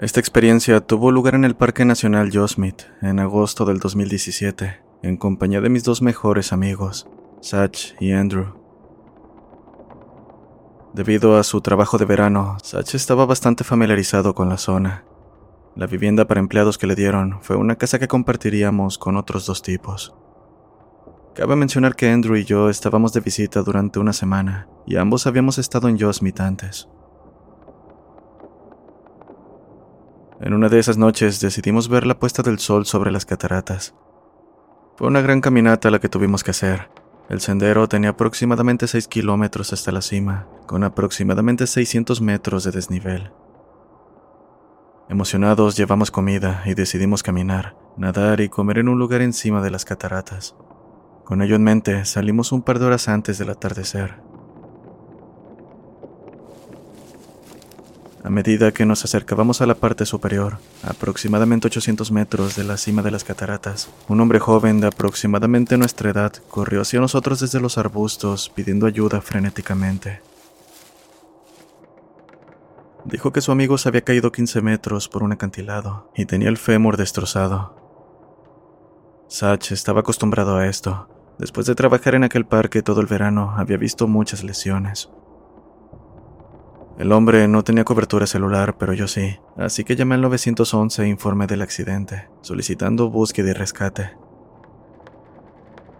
Esta experiencia tuvo lugar en el Parque Nacional Yosemite en agosto del 2017, en compañía de mis dos mejores amigos, Satch y Andrew. Debido a su trabajo de verano, Satch estaba bastante familiarizado con la zona. La vivienda para empleados que le dieron fue una casa que compartiríamos con otros dos tipos. Cabe mencionar que Andrew y yo estábamos de visita durante una semana y ambos habíamos estado en Yosemite antes. En una de esas noches decidimos ver la puesta del sol sobre las cataratas. Fue una gran caminata la que tuvimos que hacer. El sendero tenía aproximadamente 6 kilómetros hasta la cima, con aproximadamente 600 metros de desnivel. Emocionados llevamos comida y decidimos caminar, nadar y comer en un lugar encima de las cataratas. Con ello en mente, salimos un par de horas antes del atardecer. A medida que nos acercábamos a la parte superior, aproximadamente 800 metros de la cima de las cataratas, un hombre joven de aproximadamente nuestra edad corrió hacia nosotros desde los arbustos pidiendo ayuda frenéticamente. Dijo que su amigo se había caído 15 metros por un acantilado y tenía el fémur destrozado. Satch estaba acostumbrado a esto. Después de trabajar en aquel parque todo el verano, había visto muchas lesiones. El hombre no tenía cobertura celular, pero yo sí, así que llamé al 911 e informé del accidente, solicitando búsqueda y rescate.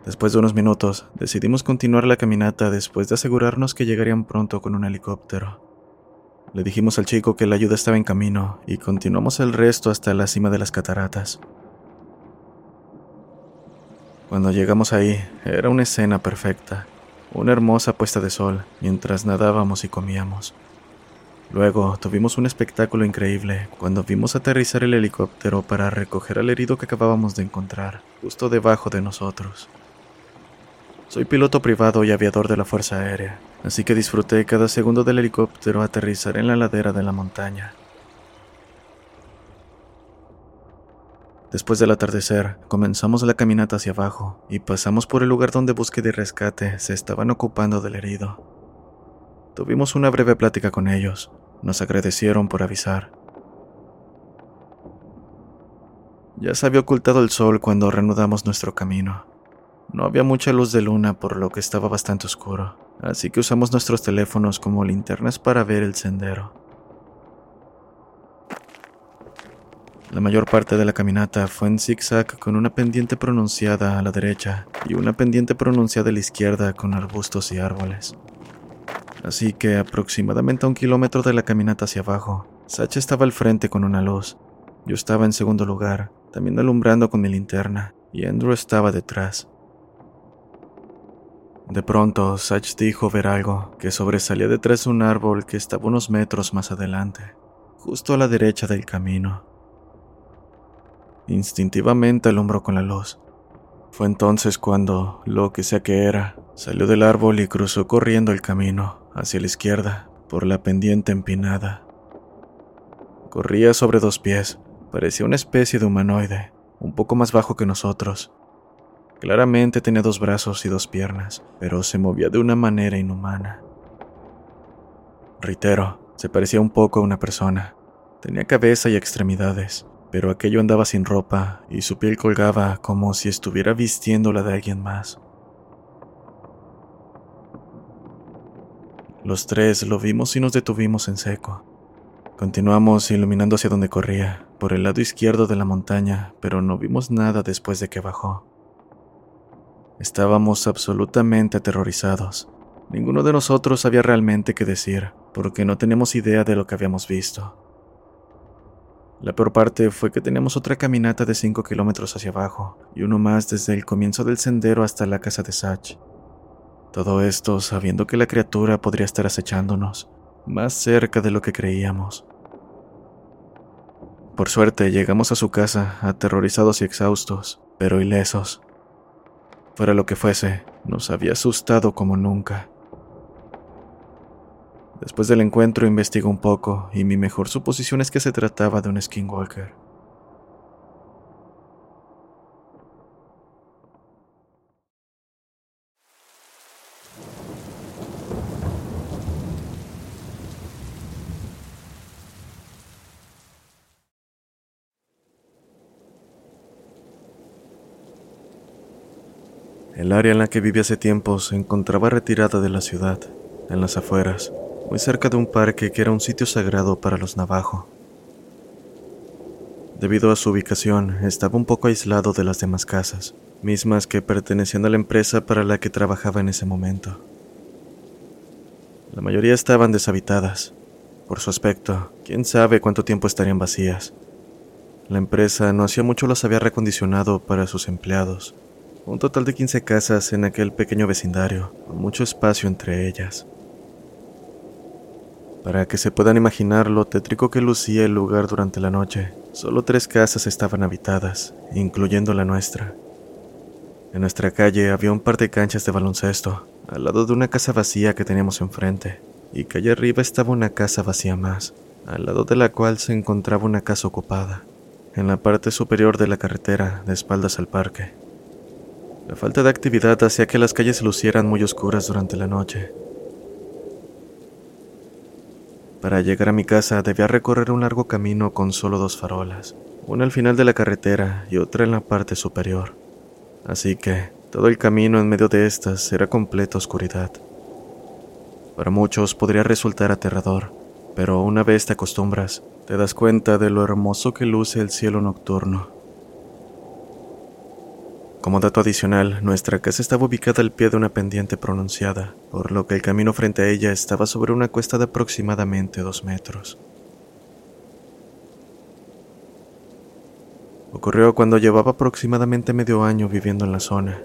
Después de unos minutos, decidimos continuar la caminata después de asegurarnos que llegarían pronto con un helicóptero. Le dijimos al chico que la ayuda estaba en camino y continuamos el resto hasta la cima de las cataratas. Cuando llegamos ahí, era una escena perfecta, una hermosa puesta de sol mientras nadábamos y comíamos. Luego tuvimos un espectáculo increíble cuando vimos aterrizar el helicóptero para recoger al herido que acabábamos de encontrar, justo debajo de nosotros. Soy piloto privado y aviador de la Fuerza Aérea, así que disfruté cada segundo del helicóptero aterrizar en la ladera de la montaña. Después del atardecer, comenzamos la caminata hacia abajo y pasamos por el lugar donde búsqueda y rescate se estaban ocupando del herido. Tuvimos una breve plática con ellos, nos agradecieron por avisar. Ya se había ocultado el sol cuando reanudamos nuestro camino. No había mucha luz de luna por lo que estaba bastante oscuro, así que usamos nuestros teléfonos como linternas para ver el sendero. La mayor parte de la caminata fue en zigzag con una pendiente pronunciada a la derecha y una pendiente pronunciada a la izquierda con arbustos y árboles. Así que aproximadamente a un kilómetro de la caminata hacia abajo, Sacha estaba al frente con una luz. Yo estaba en segundo lugar, también alumbrando con mi linterna, y Andrew estaba detrás. De pronto, Satch dijo ver algo que sobresalía detrás de un árbol que estaba unos metros más adelante, justo a la derecha del camino. Instintivamente alumbró con la luz. Fue entonces cuando, lo que sea que era, salió del árbol y cruzó corriendo el camino, hacia la izquierda, por la pendiente empinada. Corría sobre dos pies, parecía una especie de humanoide, un poco más bajo que nosotros. Claramente tenía dos brazos y dos piernas, pero se movía de una manera inhumana. Reitero, se parecía un poco a una persona. Tenía cabeza y extremidades, pero aquello andaba sin ropa y su piel colgaba como si estuviera vistiéndola de alguien más. Los tres lo vimos y nos detuvimos en seco. Continuamos iluminando hacia donde corría, por el lado izquierdo de la montaña, pero no vimos nada después de que bajó. Estábamos absolutamente aterrorizados. Ninguno de nosotros sabía realmente qué decir, porque no teníamos idea de lo que habíamos visto. La peor parte fue que teníamos otra caminata de 5 kilómetros hacia abajo y uno más desde el comienzo del sendero hasta la casa de Sach. Todo esto sabiendo que la criatura podría estar acechándonos, más cerca de lo que creíamos. Por suerte llegamos a su casa, aterrorizados y exhaustos, pero ilesos. Fuera lo que fuese, nos había asustado como nunca. Después del encuentro investigo un poco y mi mejor suposición es que se trataba de un skinwalker. El área en la que viví hace tiempo se encontraba retirada de la ciudad, en las afueras, muy cerca de un parque que era un sitio sagrado para los navajo. Debido a su ubicación, estaba un poco aislado de las demás casas, mismas que pertenecían a la empresa para la que trabajaba en ese momento. La mayoría estaban deshabitadas. Por su aspecto, quién sabe cuánto tiempo estarían vacías. La empresa no hacía mucho las había recondicionado para sus empleados, un total de 15 casas en aquel pequeño vecindario, con mucho espacio entre ellas. Para que se puedan imaginar lo tétrico que lucía el lugar durante la noche, solo tres casas estaban habitadas, incluyendo la nuestra. En nuestra calle había un par de canchas de baloncesto, al lado de una casa vacía que teníamos enfrente, y calle arriba estaba una casa vacía más, al lado de la cual se encontraba una casa ocupada, en la parte superior de la carretera, de espaldas al parque. La falta de actividad hacía que las calles lucieran muy oscuras durante la noche. Para llegar a mi casa debía recorrer un largo camino con solo dos farolas, una al final de la carretera y otra en la parte superior. Así que todo el camino en medio de estas era completa oscuridad. Para muchos podría resultar aterrador, pero una vez te acostumbras, te das cuenta de lo hermoso que luce el cielo nocturno. Como dato adicional, nuestra casa estaba ubicada al pie de una pendiente pronunciada, por lo que el camino frente a ella estaba sobre una cuesta de aproximadamente dos metros. Ocurrió cuando llevaba aproximadamente medio año viviendo en la zona.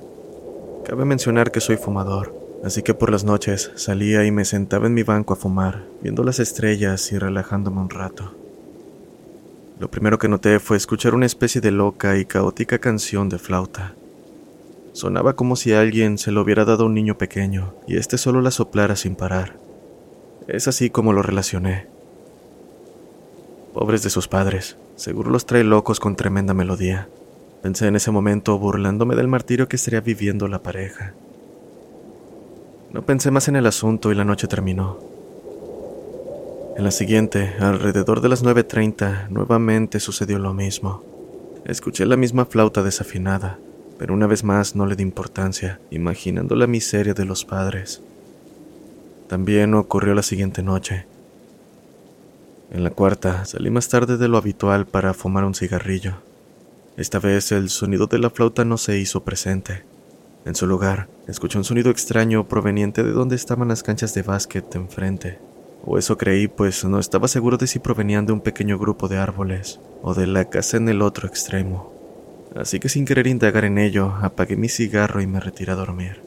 Cabe mencionar que soy fumador, así que por las noches salía y me sentaba en mi banco a fumar, viendo las estrellas y relajándome un rato. Lo primero que noté fue escuchar una especie de loca y caótica canción de flauta. Sonaba como si alguien se lo hubiera dado a un niño pequeño y éste solo la soplara sin parar. Es así como lo relacioné. Pobres de sus padres, seguro los trae locos con tremenda melodía. Pensé en ese momento burlándome del martirio que estaría viviendo la pareja. No pensé más en el asunto y la noche terminó. En la siguiente, alrededor de las 9.30, nuevamente sucedió lo mismo. Escuché la misma flauta desafinada, pero una vez más no le di importancia, imaginando la miseria de los padres. También ocurrió la siguiente noche. En la cuarta salí más tarde de lo habitual para fumar un cigarrillo. Esta vez el sonido de la flauta no se hizo presente. En su lugar, escuché un sonido extraño proveniente de donde estaban las canchas de básquet enfrente. O eso creí, pues no estaba seguro de si provenían de un pequeño grupo de árboles o de la casa en el otro extremo así que sin querer indagar en ello, apagué mi cigarro y me retiré a dormir.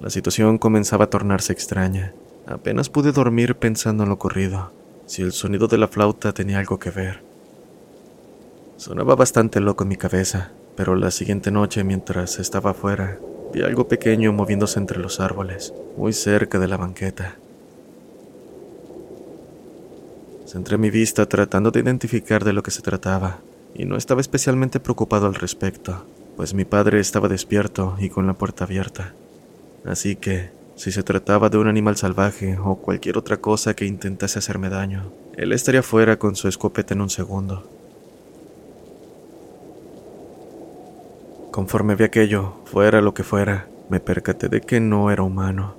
La situación comenzaba a tornarse extraña. Apenas pude dormir pensando en lo ocurrido, si el sonido de la flauta tenía algo que ver. Sonaba bastante loco en mi cabeza, pero la siguiente noche mientras estaba afuera, vi algo pequeño moviéndose entre los árboles, muy cerca de la banqueta. Centré mi vista tratando de identificar de lo que se trataba, y no estaba especialmente preocupado al respecto, pues mi padre estaba despierto y con la puerta abierta. Así que, si se trataba de un animal salvaje o cualquier otra cosa que intentase hacerme daño, él estaría fuera con su escopeta en un segundo. Conforme vi aquello, fuera lo que fuera, me percaté de que no era humano.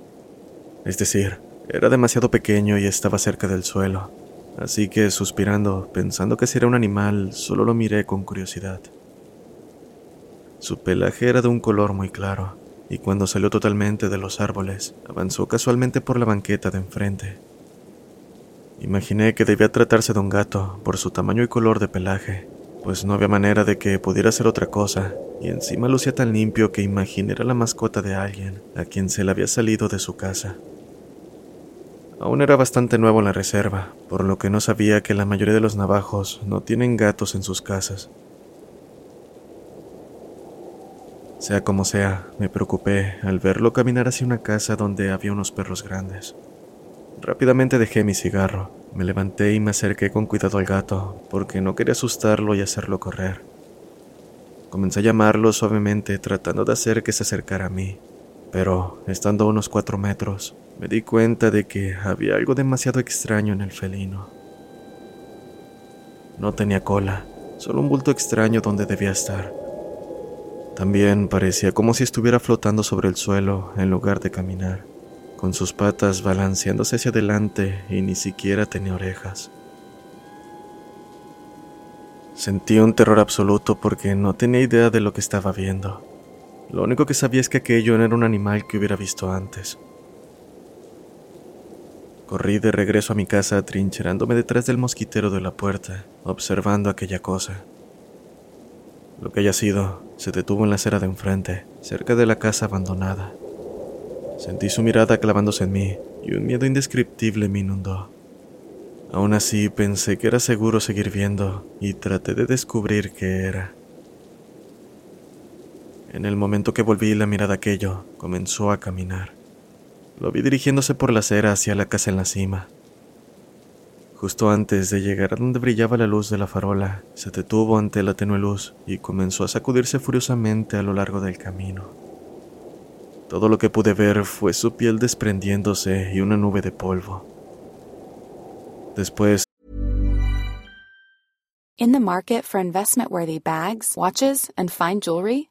Es decir, era demasiado pequeño y estaba cerca del suelo, Así que, suspirando, pensando que si era un animal, solo lo miré con curiosidad. Su pelaje era de un color muy claro, y cuando salió totalmente de los árboles, avanzó casualmente por la banqueta de enfrente. Imaginé que debía tratarse de un gato por su tamaño y color de pelaje, pues no había manera de que pudiera ser otra cosa, y encima lucía tan limpio que imaginé era la mascota de alguien a quien se le había salido de su casa. Aún era bastante nuevo en la reserva, por lo que no sabía que la mayoría de los navajos no tienen gatos en sus casas. Sea como sea, me preocupé al verlo caminar hacia una casa donde había unos perros grandes. Rápidamente dejé mi cigarro, me levanté y me acerqué con cuidado al gato, porque no quería asustarlo y hacerlo correr. Comencé a llamarlo suavemente, tratando de hacer que se acercara a mí, pero, estando a unos cuatro metros, me di cuenta de que había algo demasiado extraño en el felino. No tenía cola, solo un bulto extraño donde debía estar. También parecía como si estuviera flotando sobre el suelo en lugar de caminar, con sus patas balanceándose hacia adelante y ni siquiera tenía orejas. Sentí un terror absoluto porque no tenía idea de lo que estaba viendo. Lo único que sabía es que aquello no era un animal que hubiera visto antes. Corrí de regreso a mi casa atrincherándome detrás del mosquitero de la puerta, observando aquella cosa. Lo que haya sido, se detuvo en la acera de enfrente, cerca de la casa abandonada. Sentí su mirada clavándose en mí y un miedo indescriptible me inundó. Aún así pensé que era seguro seguir viendo y traté de descubrir qué era. En el momento que volví la mirada aquello, comenzó a caminar. Lo vi dirigiéndose por la acera hacia la casa en la cima. Justo antes de llegar a donde brillaba la luz de la farola, se detuvo ante la tenue luz y comenzó a sacudirse furiosamente a lo largo del camino. Todo lo que pude ver fue su piel desprendiéndose y una nube de polvo. Después. In the market for investment-worthy bags, watches, and fine jewelry,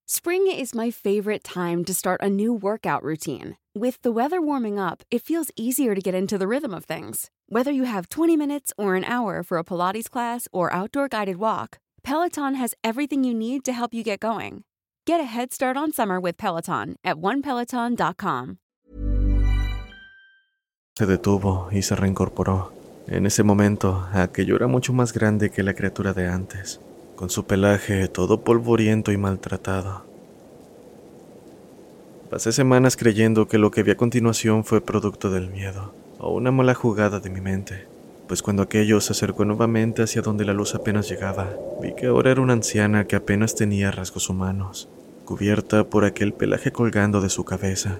Spring is my favorite time to start a new workout routine. With the weather warming up, it feels easier to get into the rhythm of things. Whether you have 20 minutes or an hour for a Pilates class or outdoor guided walk, Peloton has everything you need to help you get going. Get a head start on summer with Peloton at onepeloton.com. Se detuvo y se reincorporó. En ese momento, aquello era mucho más grande que la criatura de antes, con su pelaje todo polvoriento y maltratado. Pasé semanas creyendo que lo que vi a continuación fue producto del miedo, o una mala jugada de mi mente, pues cuando aquello se acercó nuevamente hacia donde la luz apenas llegaba, vi que ahora era una anciana que apenas tenía rasgos humanos, cubierta por aquel pelaje colgando de su cabeza.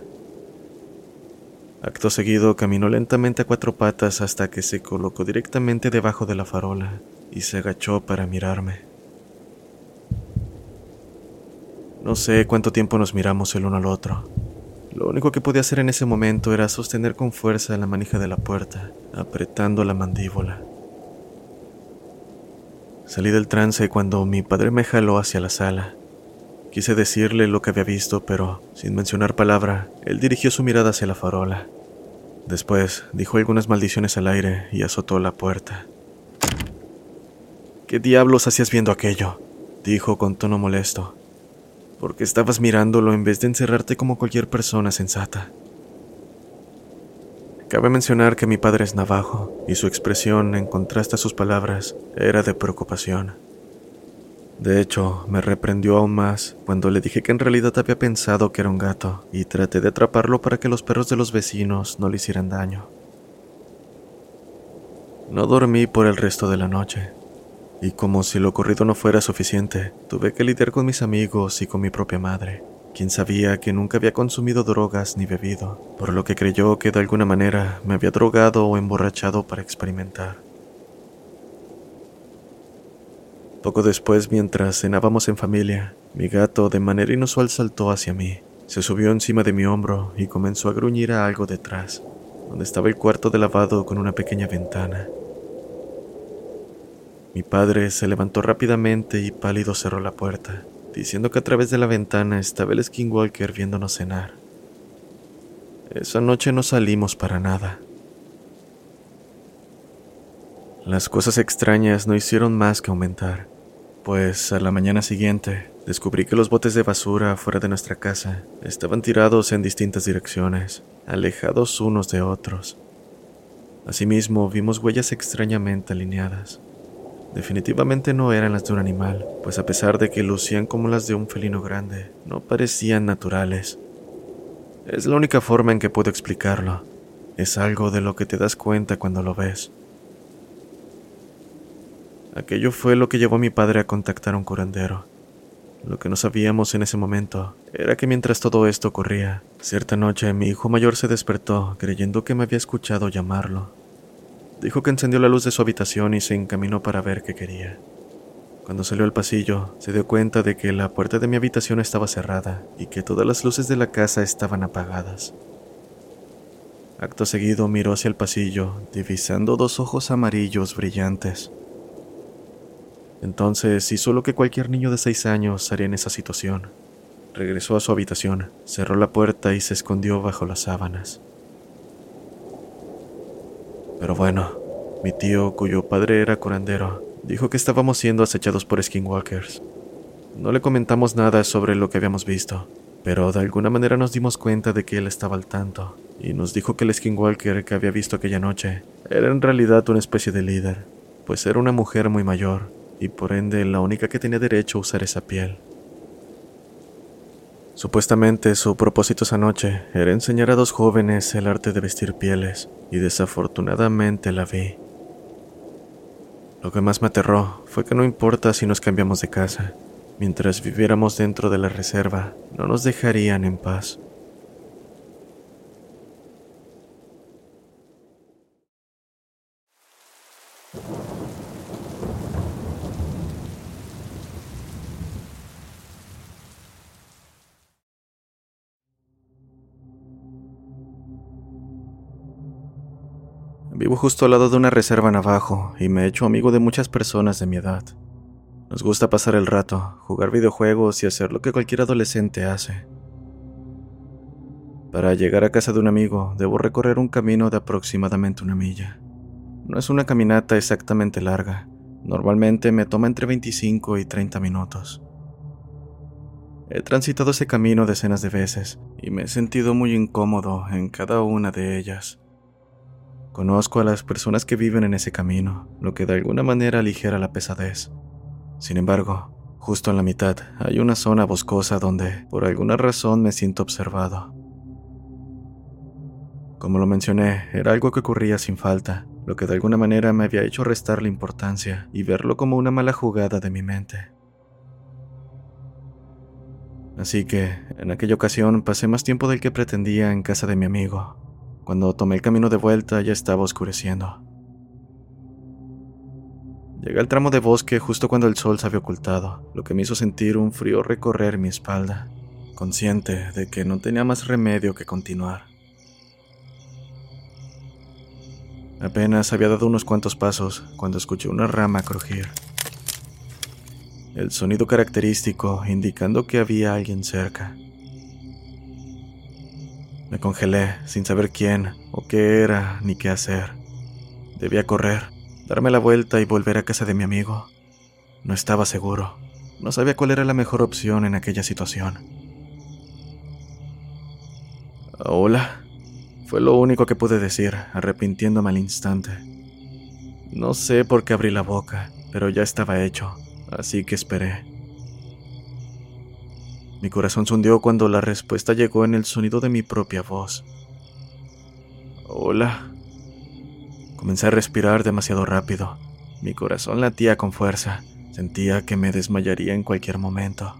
Acto seguido caminó lentamente a cuatro patas hasta que se colocó directamente debajo de la farola y se agachó para mirarme. No sé cuánto tiempo nos miramos el uno al otro. Lo único que podía hacer en ese momento era sostener con fuerza la manija de la puerta, apretando la mandíbula. Salí del trance cuando mi padre me jaló hacia la sala. Quise decirle lo que había visto, pero sin mencionar palabra, él dirigió su mirada hacia la farola. Después dijo algunas maldiciones al aire y azotó la puerta. ¿Qué diablos hacías viendo aquello? dijo con tono molesto porque estabas mirándolo en vez de encerrarte como cualquier persona sensata. Cabe mencionar que mi padre es navajo, y su expresión, en contraste a sus palabras, era de preocupación. De hecho, me reprendió aún más cuando le dije que en realidad había pensado que era un gato, y traté de atraparlo para que los perros de los vecinos no le hicieran daño. No dormí por el resto de la noche, y como si lo ocurrido no fuera suficiente, tuve que lidiar con mis amigos y con mi propia madre, quien sabía que nunca había consumido drogas ni bebido, por lo que creyó que de alguna manera me había drogado o emborrachado para experimentar. Poco después, mientras cenábamos en familia, mi gato de manera inusual saltó hacia mí, se subió encima de mi hombro y comenzó a gruñir a algo detrás, donde estaba el cuarto de lavado con una pequeña ventana. Mi padre se levantó rápidamente y pálido cerró la puerta, diciendo que a través de la ventana estaba el skinwalker viéndonos cenar. Esa noche no salimos para nada. Las cosas extrañas no hicieron más que aumentar, pues a la mañana siguiente descubrí que los botes de basura fuera de nuestra casa estaban tirados en distintas direcciones, alejados unos de otros. Asimismo, vimos huellas extrañamente alineadas. Definitivamente no eran las de un animal, pues a pesar de que lucían como las de un felino grande, no parecían naturales. Es la única forma en que puedo explicarlo. Es algo de lo que te das cuenta cuando lo ves. Aquello fue lo que llevó a mi padre a contactar a un curandero. Lo que no sabíamos en ese momento era que mientras todo esto ocurría, cierta noche mi hijo mayor se despertó creyendo que me había escuchado llamarlo. Dijo que encendió la luz de su habitación y se encaminó para ver qué quería. Cuando salió al pasillo, se dio cuenta de que la puerta de mi habitación estaba cerrada y que todas las luces de la casa estaban apagadas. Acto seguido miró hacia el pasillo, divisando dos ojos amarillos brillantes. Entonces hizo lo que cualquier niño de seis años haría en esa situación. Regresó a su habitación, cerró la puerta y se escondió bajo las sábanas. Pero bueno, mi tío, cuyo padre era curandero, dijo que estábamos siendo acechados por skinwalkers. No le comentamos nada sobre lo que habíamos visto, pero de alguna manera nos dimos cuenta de que él estaba al tanto, y nos dijo que el skinwalker que había visto aquella noche era en realidad una especie de líder, pues era una mujer muy mayor, y por ende la única que tenía derecho a usar esa piel. Supuestamente su propósito esa noche era enseñar a dos jóvenes el arte de vestir pieles, y desafortunadamente la vi. Lo que más me aterró fue que no importa si nos cambiamos de casa, mientras viviéramos dentro de la reserva, no nos dejarían en paz. Vivo justo al lado de una reserva navajo y me he hecho amigo de muchas personas de mi edad. Nos gusta pasar el rato, jugar videojuegos y hacer lo que cualquier adolescente hace. Para llegar a casa de un amigo debo recorrer un camino de aproximadamente una milla. No es una caminata exactamente larga, normalmente me toma entre 25 y 30 minutos. He transitado ese camino decenas de veces y me he sentido muy incómodo en cada una de ellas. Conozco a las personas que viven en ese camino, lo que de alguna manera aligera la pesadez. Sin embargo, justo en la mitad hay una zona boscosa donde, por alguna razón, me siento observado. Como lo mencioné, era algo que ocurría sin falta, lo que de alguna manera me había hecho restarle importancia y verlo como una mala jugada de mi mente. Así que, en aquella ocasión, pasé más tiempo del que pretendía en casa de mi amigo, cuando tomé el camino de vuelta ya estaba oscureciendo. Llegué al tramo de bosque justo cuando el sol se había ocultado, lo que me hizo sentir un frío recorrer mi espalda, consciente de que no tenía más remedio que continuar. Apenas había dado unos cuantos pasos cuando escuché una rama crujir. El sonido característico indicando que había alguien cerca. Me congelé sin saber quién o qué era ni qué hacer. Debía correr, darme la vuelta y volver a casa de mi amigo. No estaba seguro. No sabía cuál era la mejor opción en aquella situación. Hola. Fue lo único que pude decir, arrepintiéndome al instante. No sé por qué abrí la boca, pero ya estaba hecho, así que esperé. Mi corazón se hundió cuando la respuesta llegó en el sonido de mi propia voz. Hola. Comencé a respirar demasiado rápido. Mi corazón latía con fuerza. Sentía que me desmayaría en cualquier momento.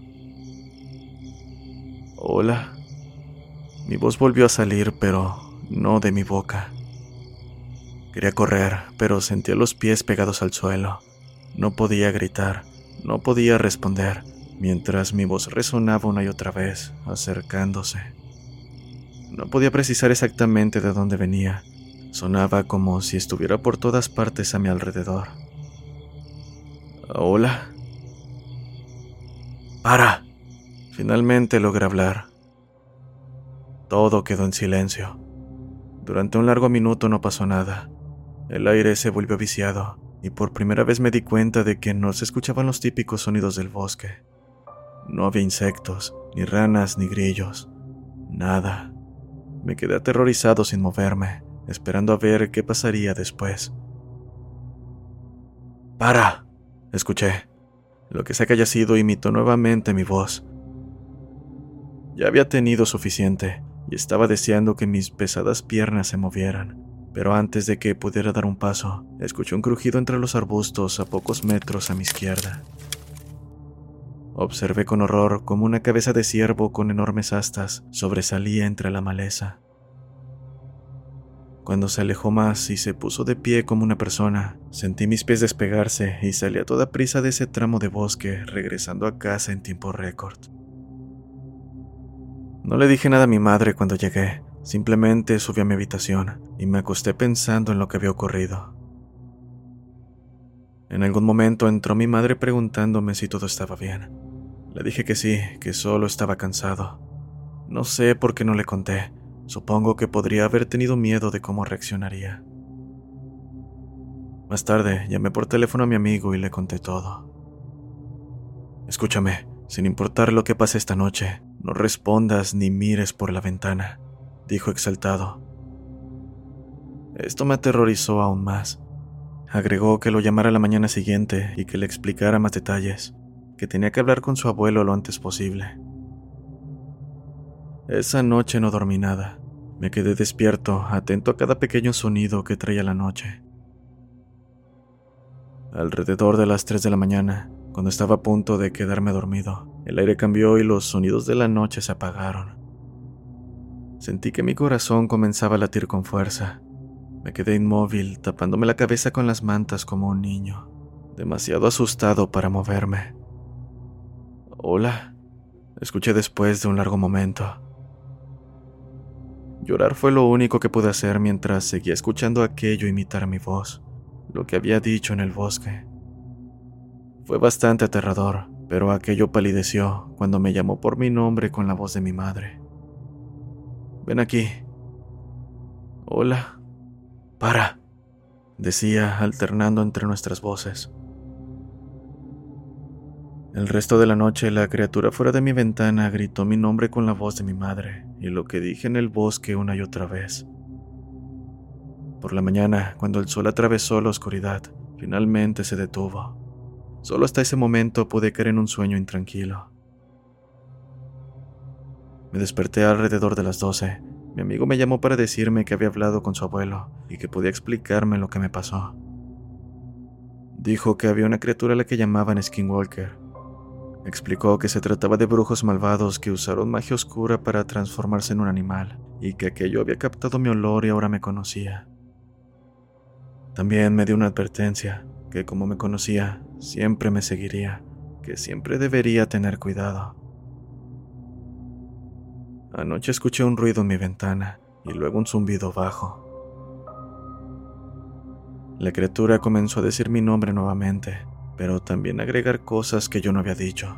Hola. Mi voz volvió a salir, pero no de mi boca. Quería correr, pero sentía los pies pegados al suelo. No podía gritar, no podía responder mientras mi voz resonaba una y otra vez, acercándose. No podía precisar exactamente de dónde venía. Sonaba como si estuviera por todas partes a mi alrededor. Hola. Para. Finalmente logré hablar. Todo quedó en silencio. Durante un largo minuto no pasó nada. El aire se volvió viciado y por primera vez me di cuenta de que no se escuchaban los típicos sonidos del bosque. No había insectos, ni ranas, ni grillos. Nada. Me quedé aterrorizado sin moverme, esperando a ver qué pasaría después. ¡Para! Escuché. Lo que sea que haya sido imitó nuevamente mi voz. Ya había tenido suficiente y estaba deseando que mis pesadas piernas se movieran, pero antes de que pudiera dar un paso, escuché un crujido entre los arbustos a pocos metros a mi izquierda. Observé con horror cómo una cabeza de ciervo con enormes astas sobresalía entre la maleza. Cuando se alejó más y se puso de pie como una persona, sentí mis pies despegarse y salí a toda prisa de ese tramo de bosque, regresando a casa en tiempo récord. No le dije nada a mi madre cuando llegué, simplemente subí a mi habitación y me acosté pensando en lo que había ocurrido. En algún momento entró mi madre preguntándome si todo estaba bien. Le dije que sí, que solo estaba cansado. No sé por qué no le conté. Supongo que podría haber tenido miedo de cómo reaccionaría. Más tarde llamé por teléfono a mi amigo y le conté todo. Escúchame, sin importar lo que pase esta noche, no respondas ni mires por la ventana, dijo exaltado. Esto me aterrorizó aún más. Agregó que lo llamara la mañana siguiente y que le explicara más detalles, que tenía que hablar con su abuelo lo antes posible. Esa noche no dormí nada. Me quedé despierto, atento a cada pequeño sonido que traía la noche. Alrededor de las 3 de la mañana, cuando estaba a punto de quedarme dormido, el aire cambió y los sonidos de la noche se apagaron. Sentí que mi corazón comenzaba a latir con fuerza me quedé inmóvil, tapándome la cabeza con las mantas como un niño, demasiado asustado para moverme. Hola, escuché después de un largo momento. Llorar fue lo único que pude hacer mientras seguía escuchando aquello imitar mi voz, lo que había dicho en el bosque. Fue bastante aterrador, pero aquello palideció cuando me llamó por mi nombre con la voz de mi madre. Ven aquí. Hola. Para, decía, alternando entre nuestras voces. El resto de la noche la criatura fuera de mi ventana gritó mi nombre con la voz de mi madre y lo que dije en el bosque una y otra vez. Por la mañana, cuando el sol atravesó la oscuridad, finalmente se detuvo. Solo hasta ese momento pude caer en un sueño intranquilo. Me desperté alrededor de las doce mi amigo me llamó para decirme que había hablado con su abuelo y que podía explicarme lo que me pasó. Dijo que había una criatura a la que llamaban Skinwalker. Explicó que se trataba de brujos malvados que usaron magia oscura para transformarse en un animal y que aquello había captado mi olor y ahora me conocía. También me dio una advertencia, que como me conocía, siempre me seguiría, que siempre debería tener cuidado. Anoche escuché un ruido en mi ventana y luego un zumbido bajo. La criatura comenzó a decir mi nombre nuevamente, pero también agregar cosas que yo no había dicho,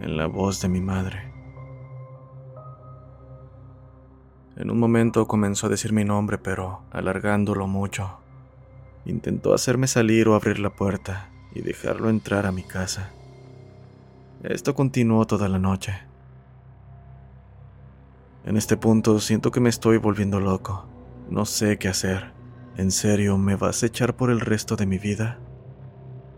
en la voz de mi madre. En un momento comenzó a decir mi nombre, pero alargándolo mucho. Intentó hacerme salir o abrir la puerta y dejarlo entrar a mi casa. Esto continuó toda la noche. En este punto siento que me estoy volviendo loco. No sé qué hacer. ¿En serio me vas a echar por el resto de mi vida?